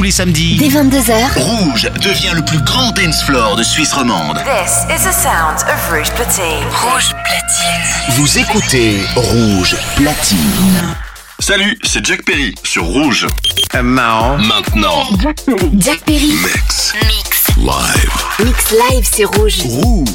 tous les samedis. Dès 22h. Rouge devient le plus grand dance floor de Suisse romande. This is the sound of Rouge Platine. Rouge Platine. Vous écoutez Rouge Platine. Salut, c'est Jack Perry sur Rouge. Euh, Maintenant. Jack Perry. Jack Perry. Mix. Mix. Live. Mix live, c'est Rouge. Rouge.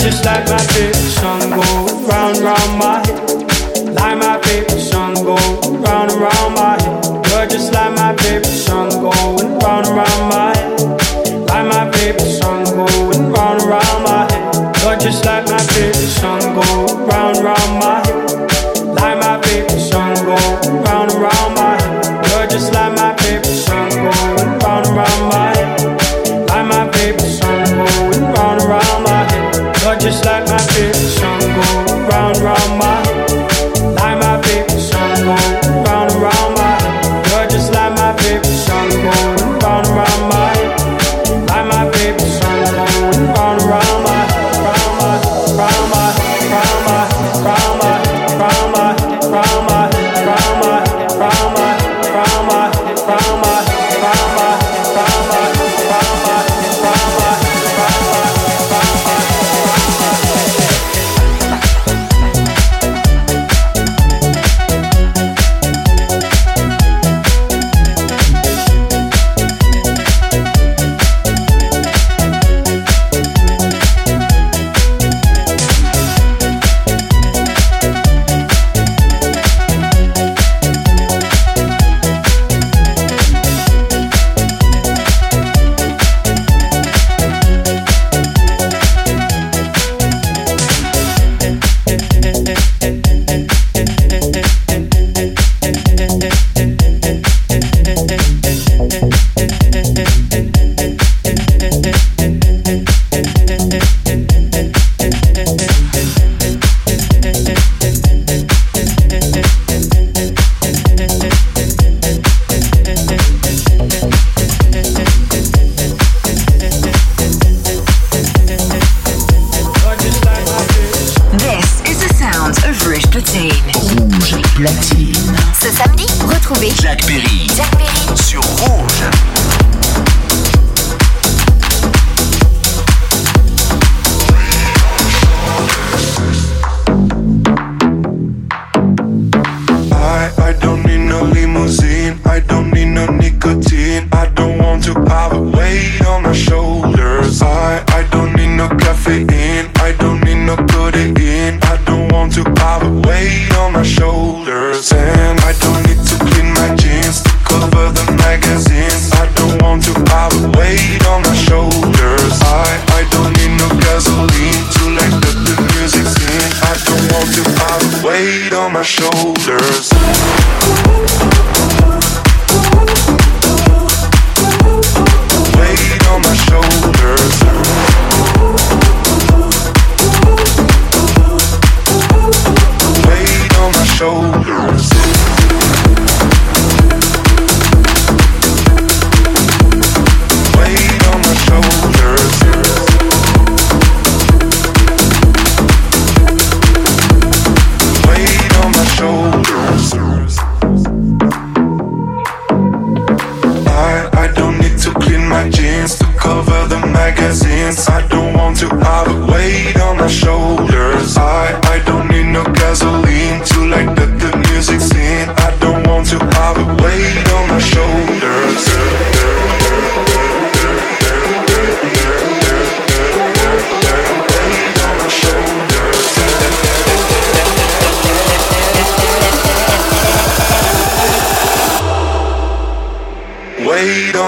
just like my favorite song go round round my head. Like my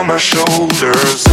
on my shoulders.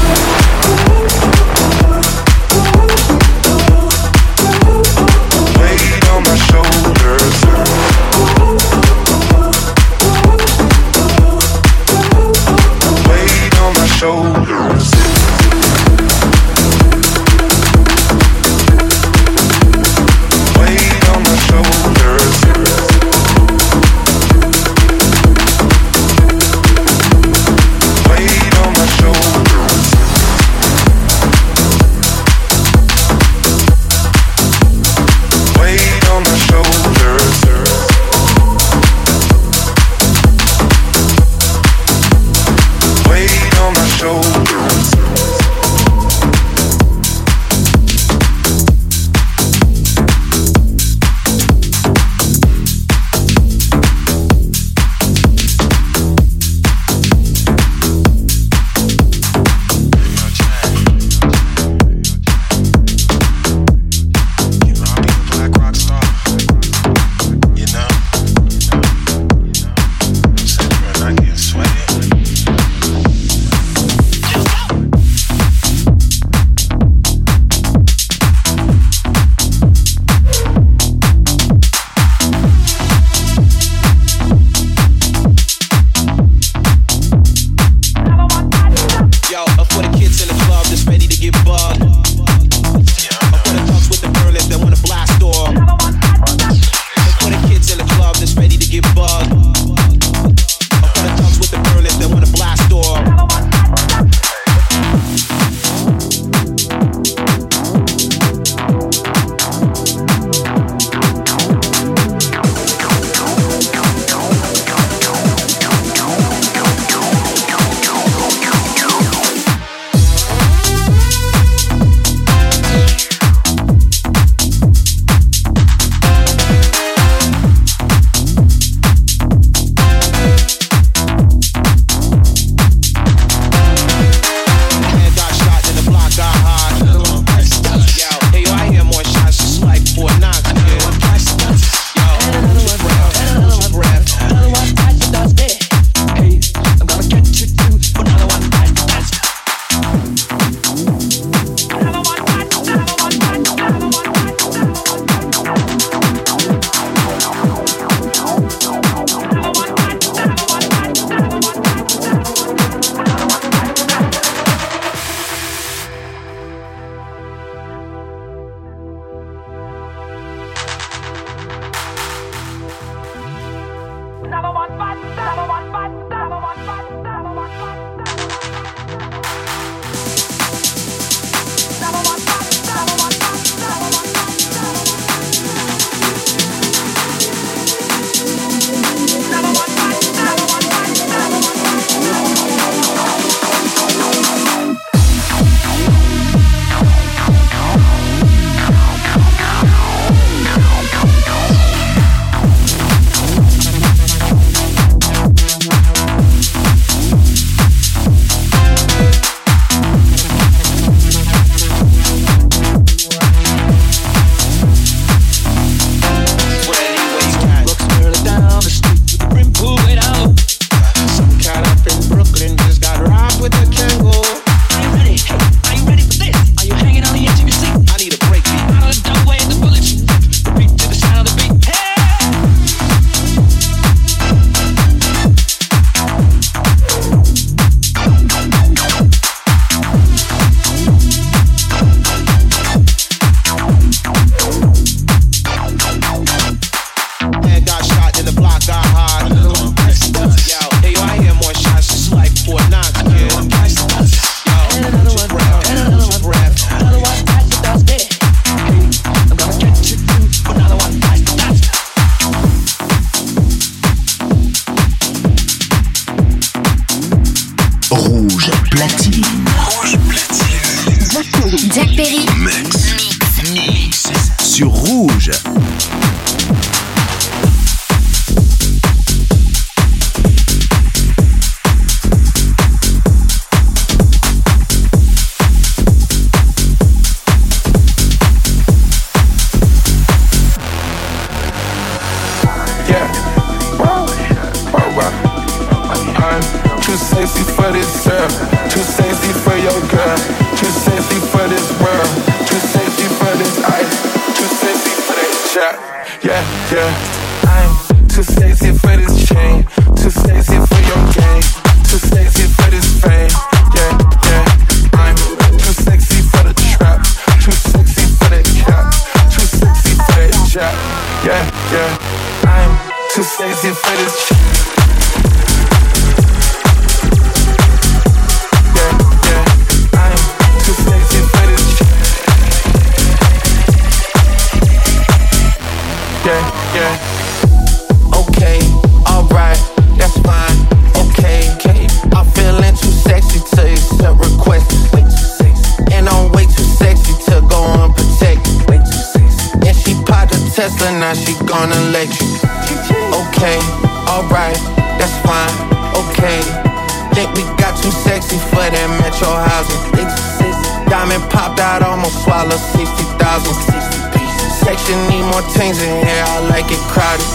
things in here, I like it crowded.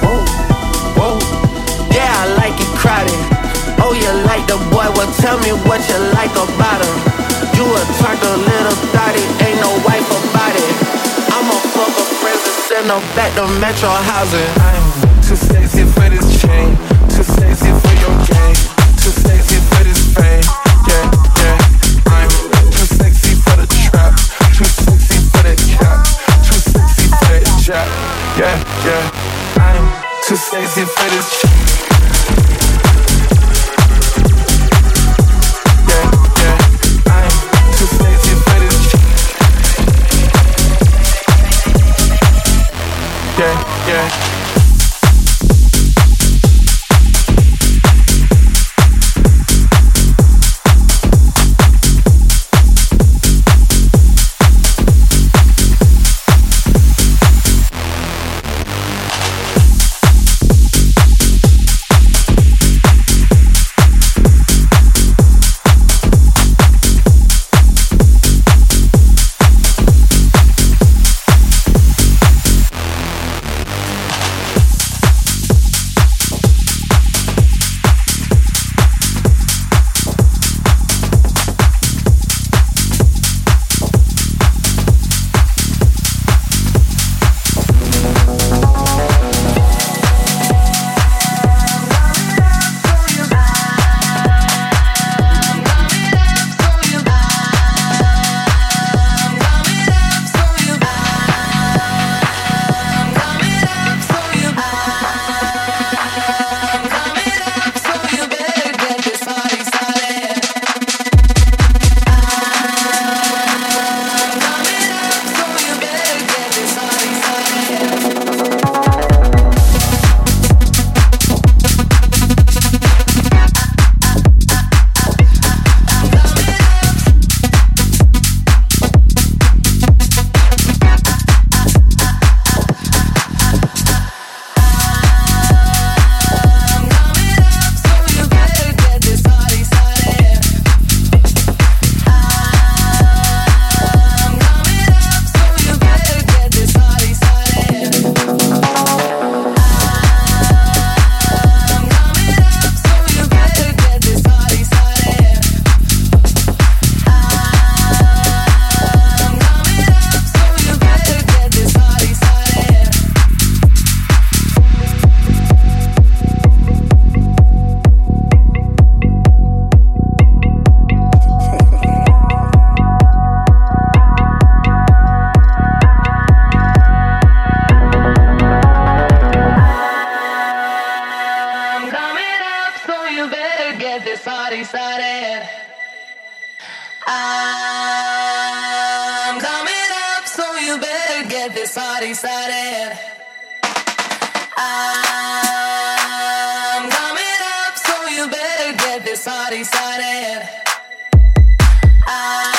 Whoa, whoa, yeah, I like it crowded. Oh, you like the boy? Well, tell me what you like about him. You attract a little thotty, ain't no wife about it. I'ma fuck a friend and send him back to metro housing. I'm too sexy for this chain. Cause if you better get this party started. I'm coming up, so you better get this party started. I'm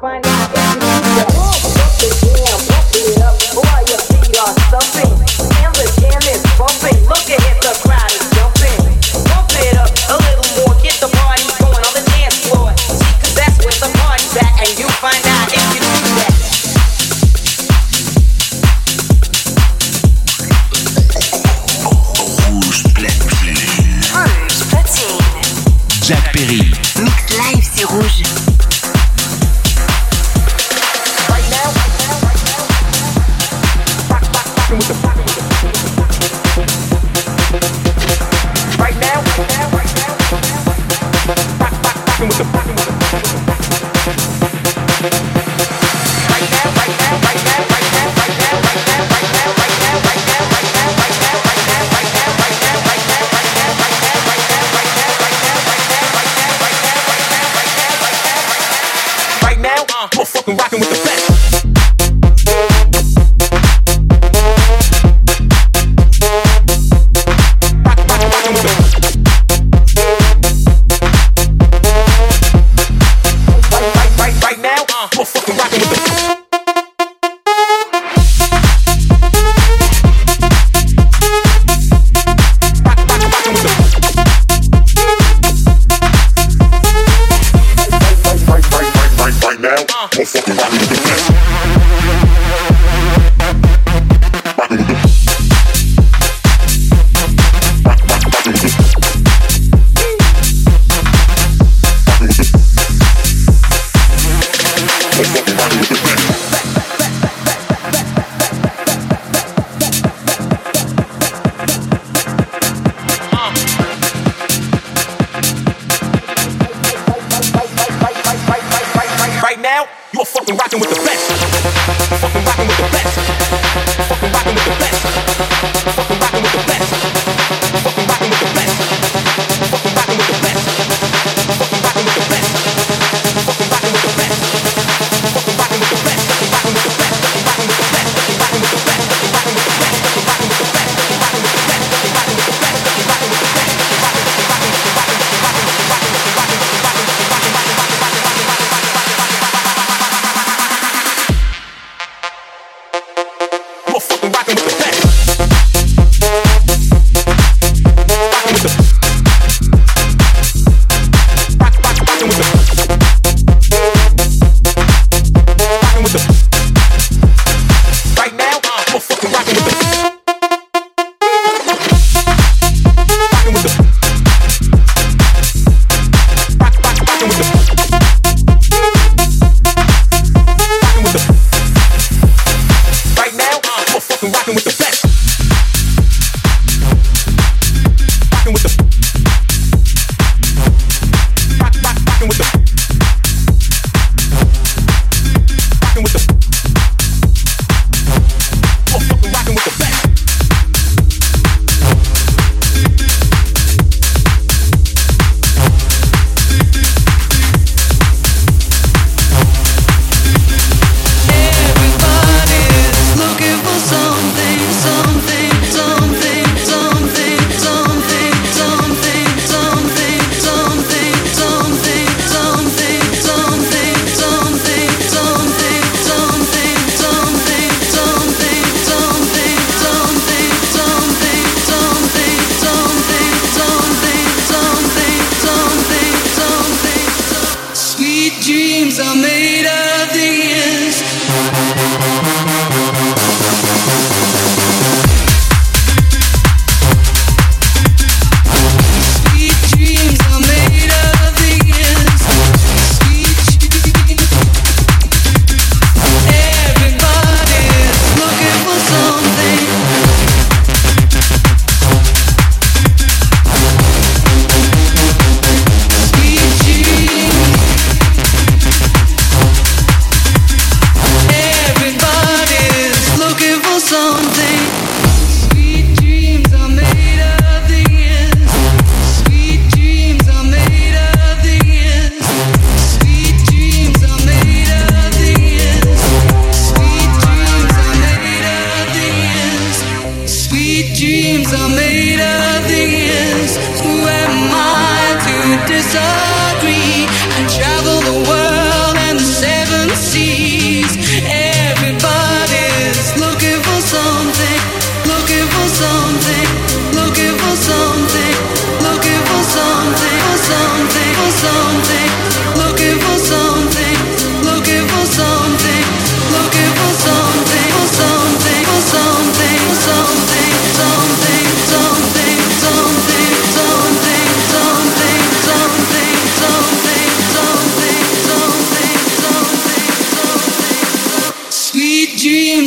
funny.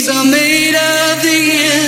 Are made of the Everybody's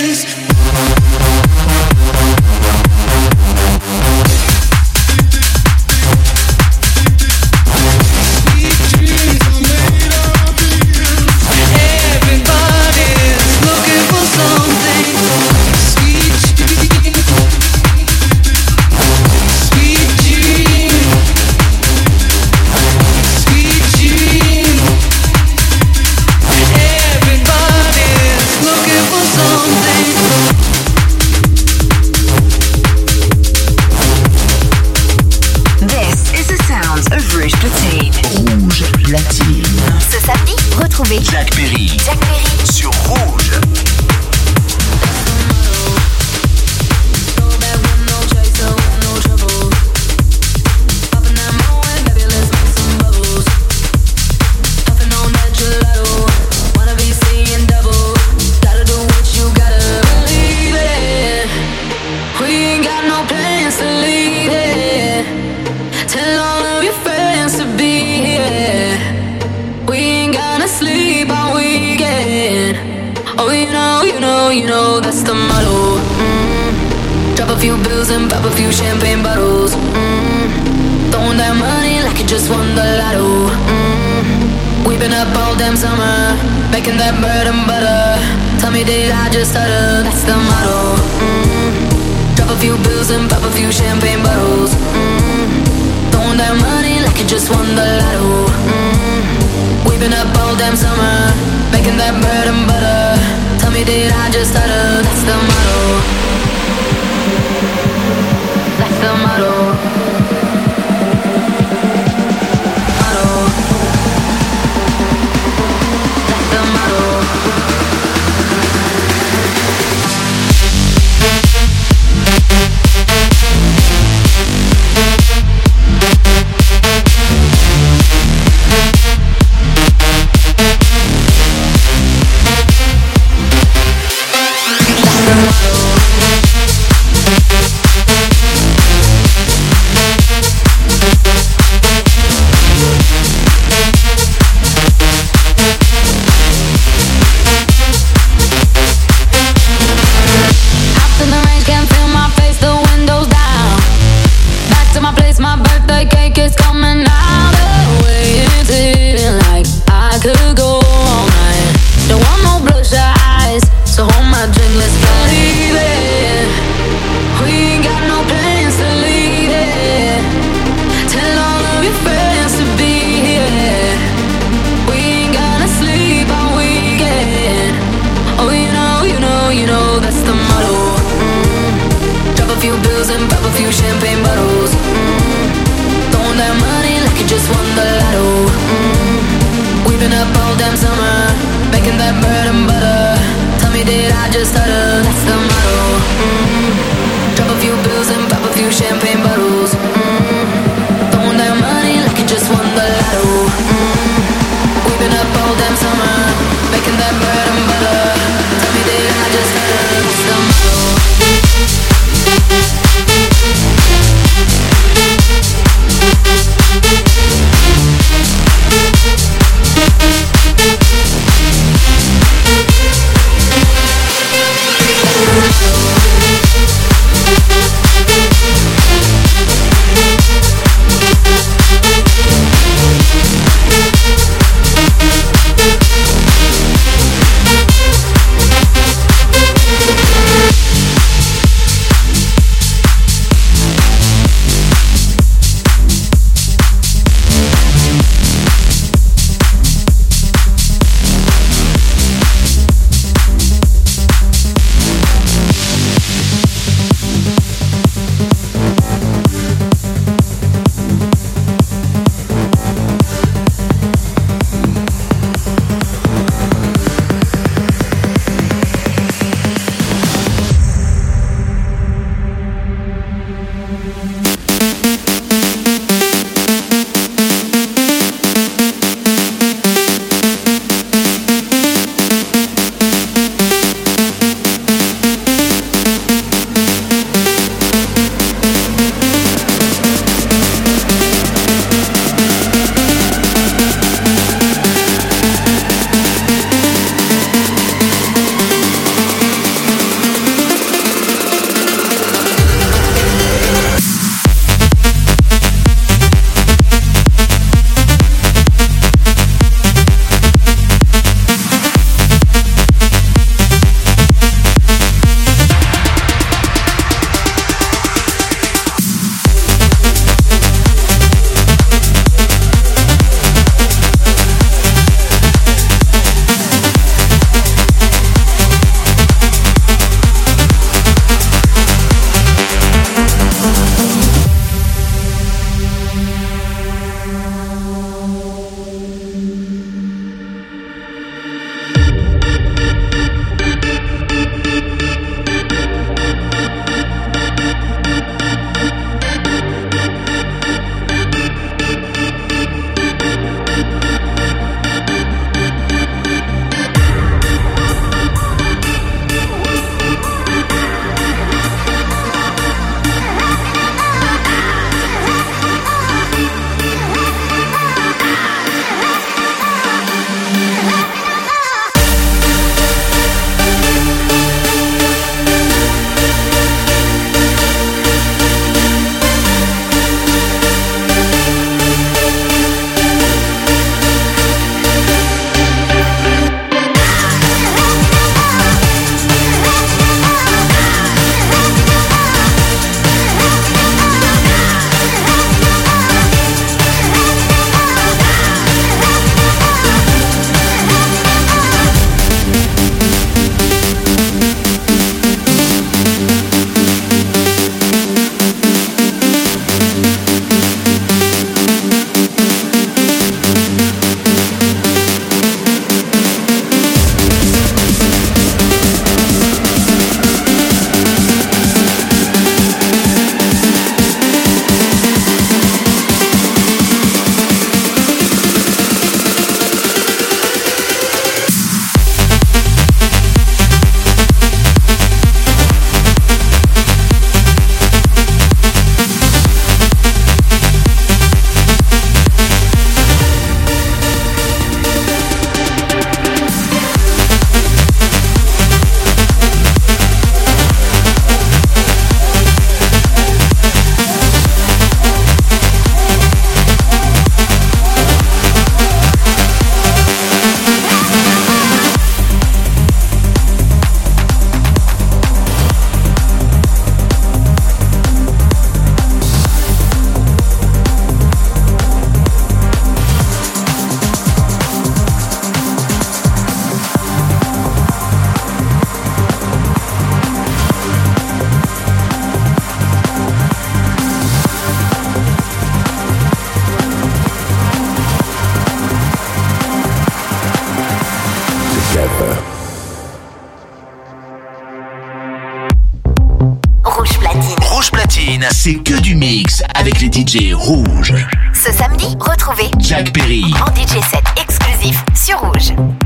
the motto. Avec les DJ rouges. Ce samedi, retrouvez Jack Perry. en DJ set exclusif sur Rouge.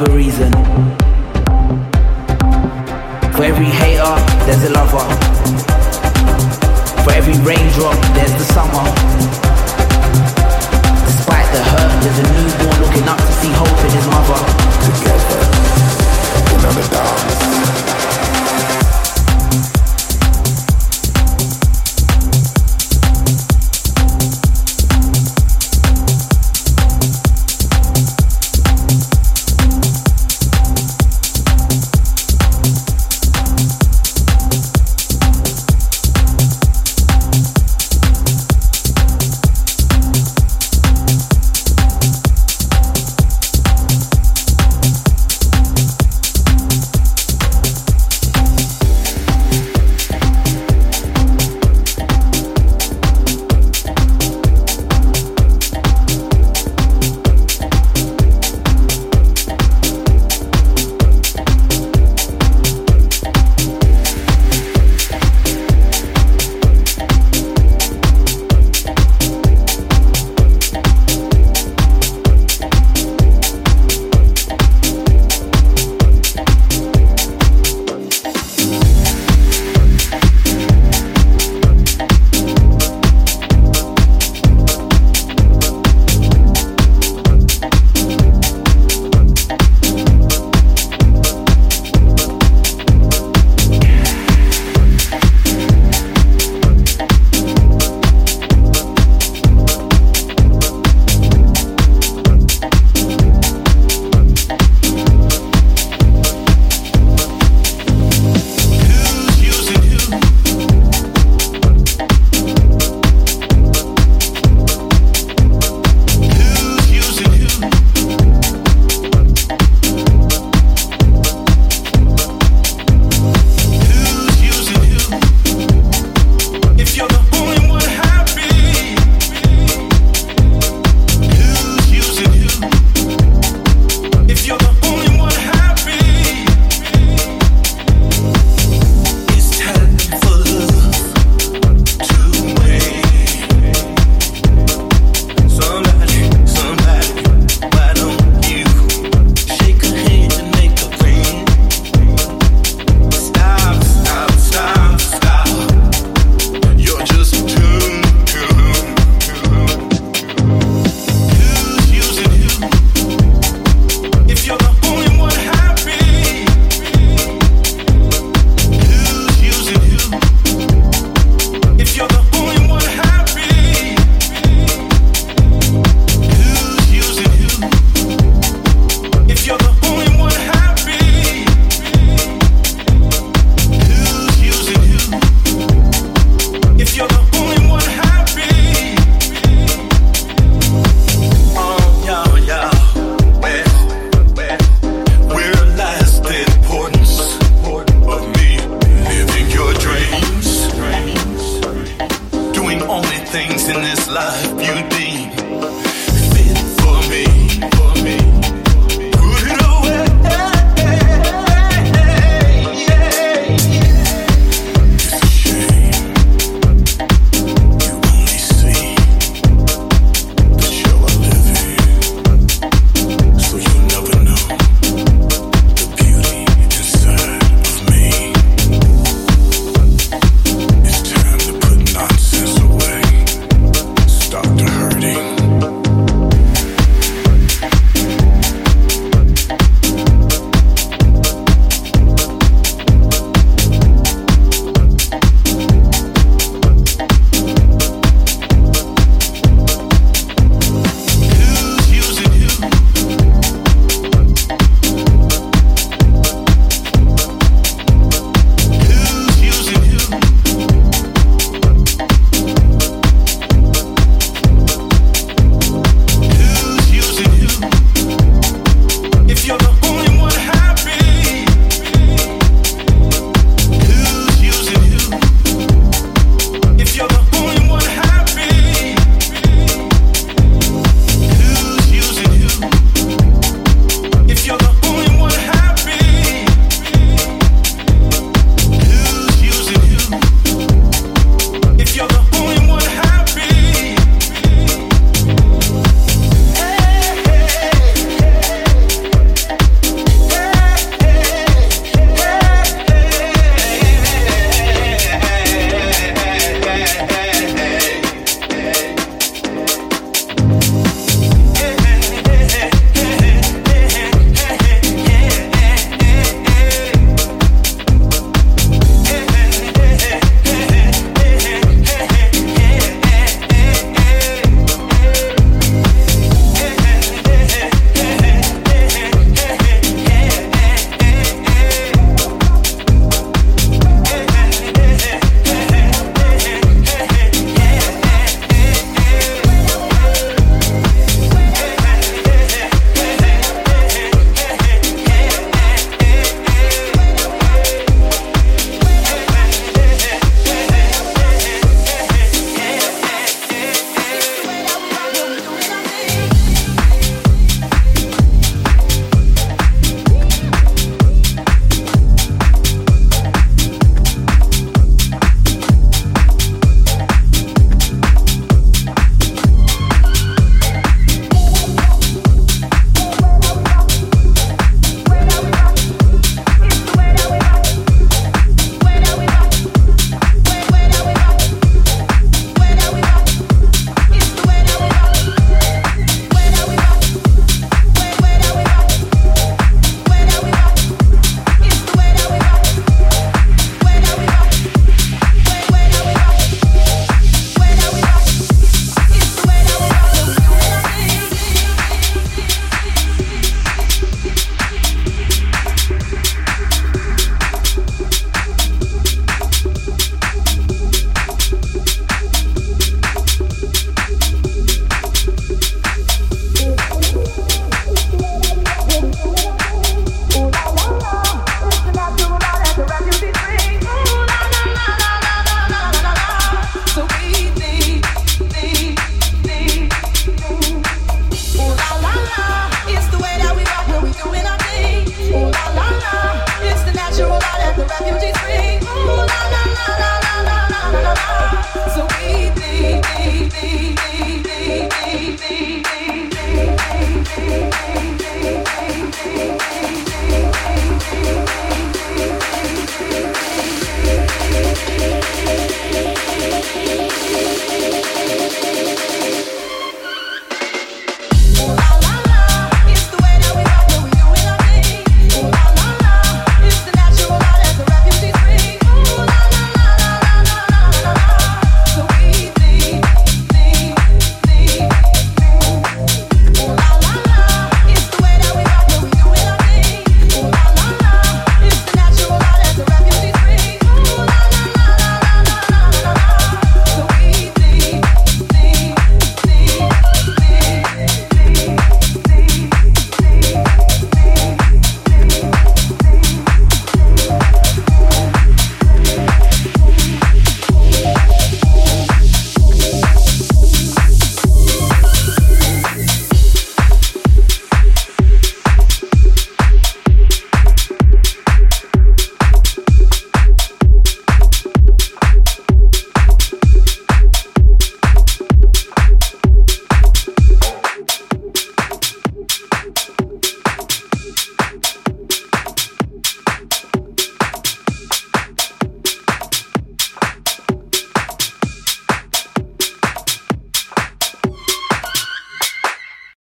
Any reason. For every hater, there's a lover. For every raindrop, there's the summer. Despite the hurt, there's a newborn looking up to see hope in his mother. Together. Another dance.